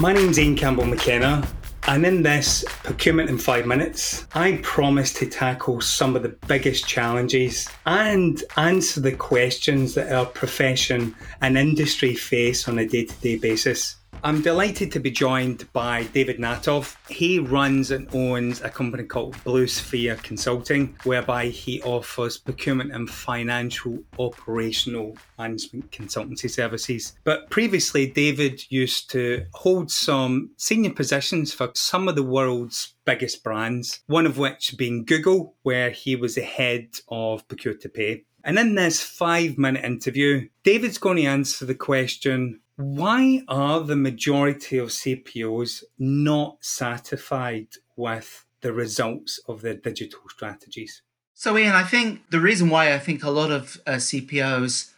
My name's Ian Campbell McKenna, and in this Procurement in Five Minutes, I promise to tackle some of the biggest challenges and answer the questions that our profession and industry face on a day to day basis. I'm delighted to be joined by David Natov. He runs and owns a company called Blue Sphere Consulting, whereby he offers procurement and financial operational management consultancy services. But previously, David used to hold some senior positions for some of the world's biggest brands, one of which being Google, where he was the head of procure to pay. And in this five minute interview, David's going to answer the question why are the majority of CPOs not satisfied with the results of their digital strategies? So, Ian, I think the reason why I think a lot of uh, CPOs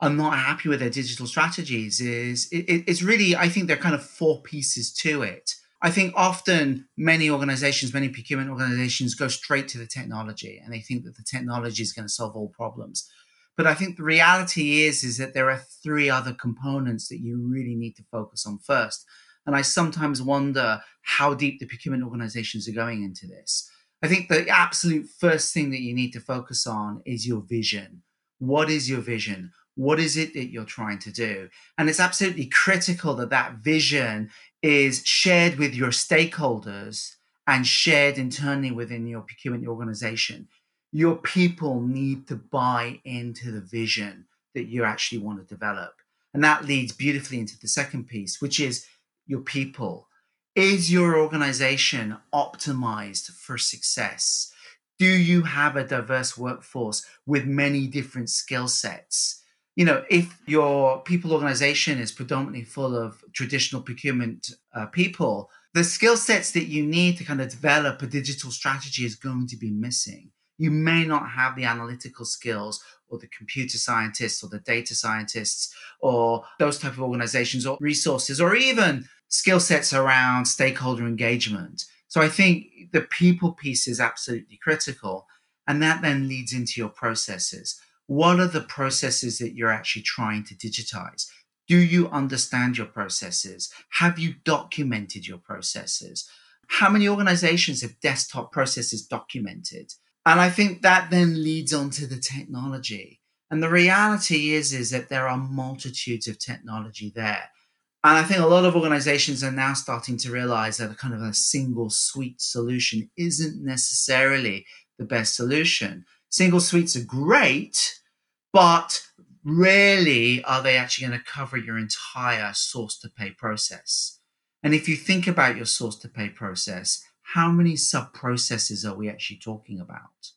are not happy with their digital strategies is it, it's really, I think there are kind of four pieces to it. I think often many organizations, many procurement organizations go straight to the technology and they think that the technology is going to solve all problems. But I think the reality is is that there are three other components that you really need to focus on first. And I sometimes wonder how deep the procurement organizations are going into this. I think the absolute first thing that you need to focus on is your vision. What is your vision? What is it that you're trying to do? And it's absolutely critical that that vision is shared with your stakeholders and shared internally within your procurement organization your people need to buy into the vision that you actually want to develop. And that leads beautifully into the second piece, which is your people. Is your organization optimized for success? Do you have a diverse workforce with many different skill sets? You know, if your people organization is predominantly full of traditional procurement uh, people, the skill sets that you need to kind of develop a digital strategy is going to be missing you may not have the analytical skills or the computer scientists or the data scientists or those type of organizations or resources or even skill sets around stakeholder engagement. So I think the people piece is absolutely critical. And that then leads into your processes. What are the processes that you're actually trying to digitize? Do you understand your processes? Have you documented your processes? How many organizations have desktop processes documented? And I think that then leads on to the technology. And the reality is, is that there are multitudes of technology there. And I think a lot of organizations are now starting to realize that a kind of a single suite solution isn't necessarily the best solution. Single suites are great, but rarely are they actually going to cover your entire source to pay process. And if you think about your source to pay process, how many sub processes are we actually talking about?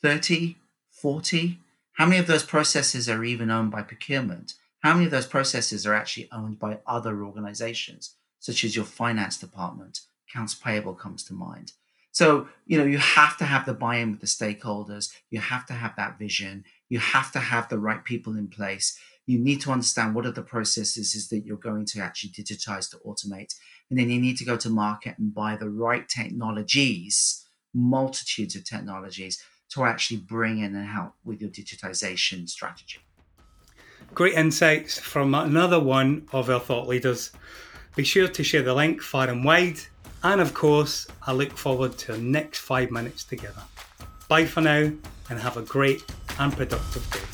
30, 40? How many of those processes are even owned by procurement? How many of those processes are actually owned by other organizations, such as your finance department? Accounts payable comes to mind. So, you know, you have to have the buy in with the stakeholders. You have to have that vision. You have to have the right people in place. You need to understand what are the processes is that you're going to actually digitize to automate. And then you need to go to market and buy the right technologies, multitudes of technologies to actually bring in and help with your digitization strategy. Great insights from another one of our thought leaders. Be sure to share the link far and wide. And of course, I look forward to our next five minutes together. Bye for now and have a great and productive day.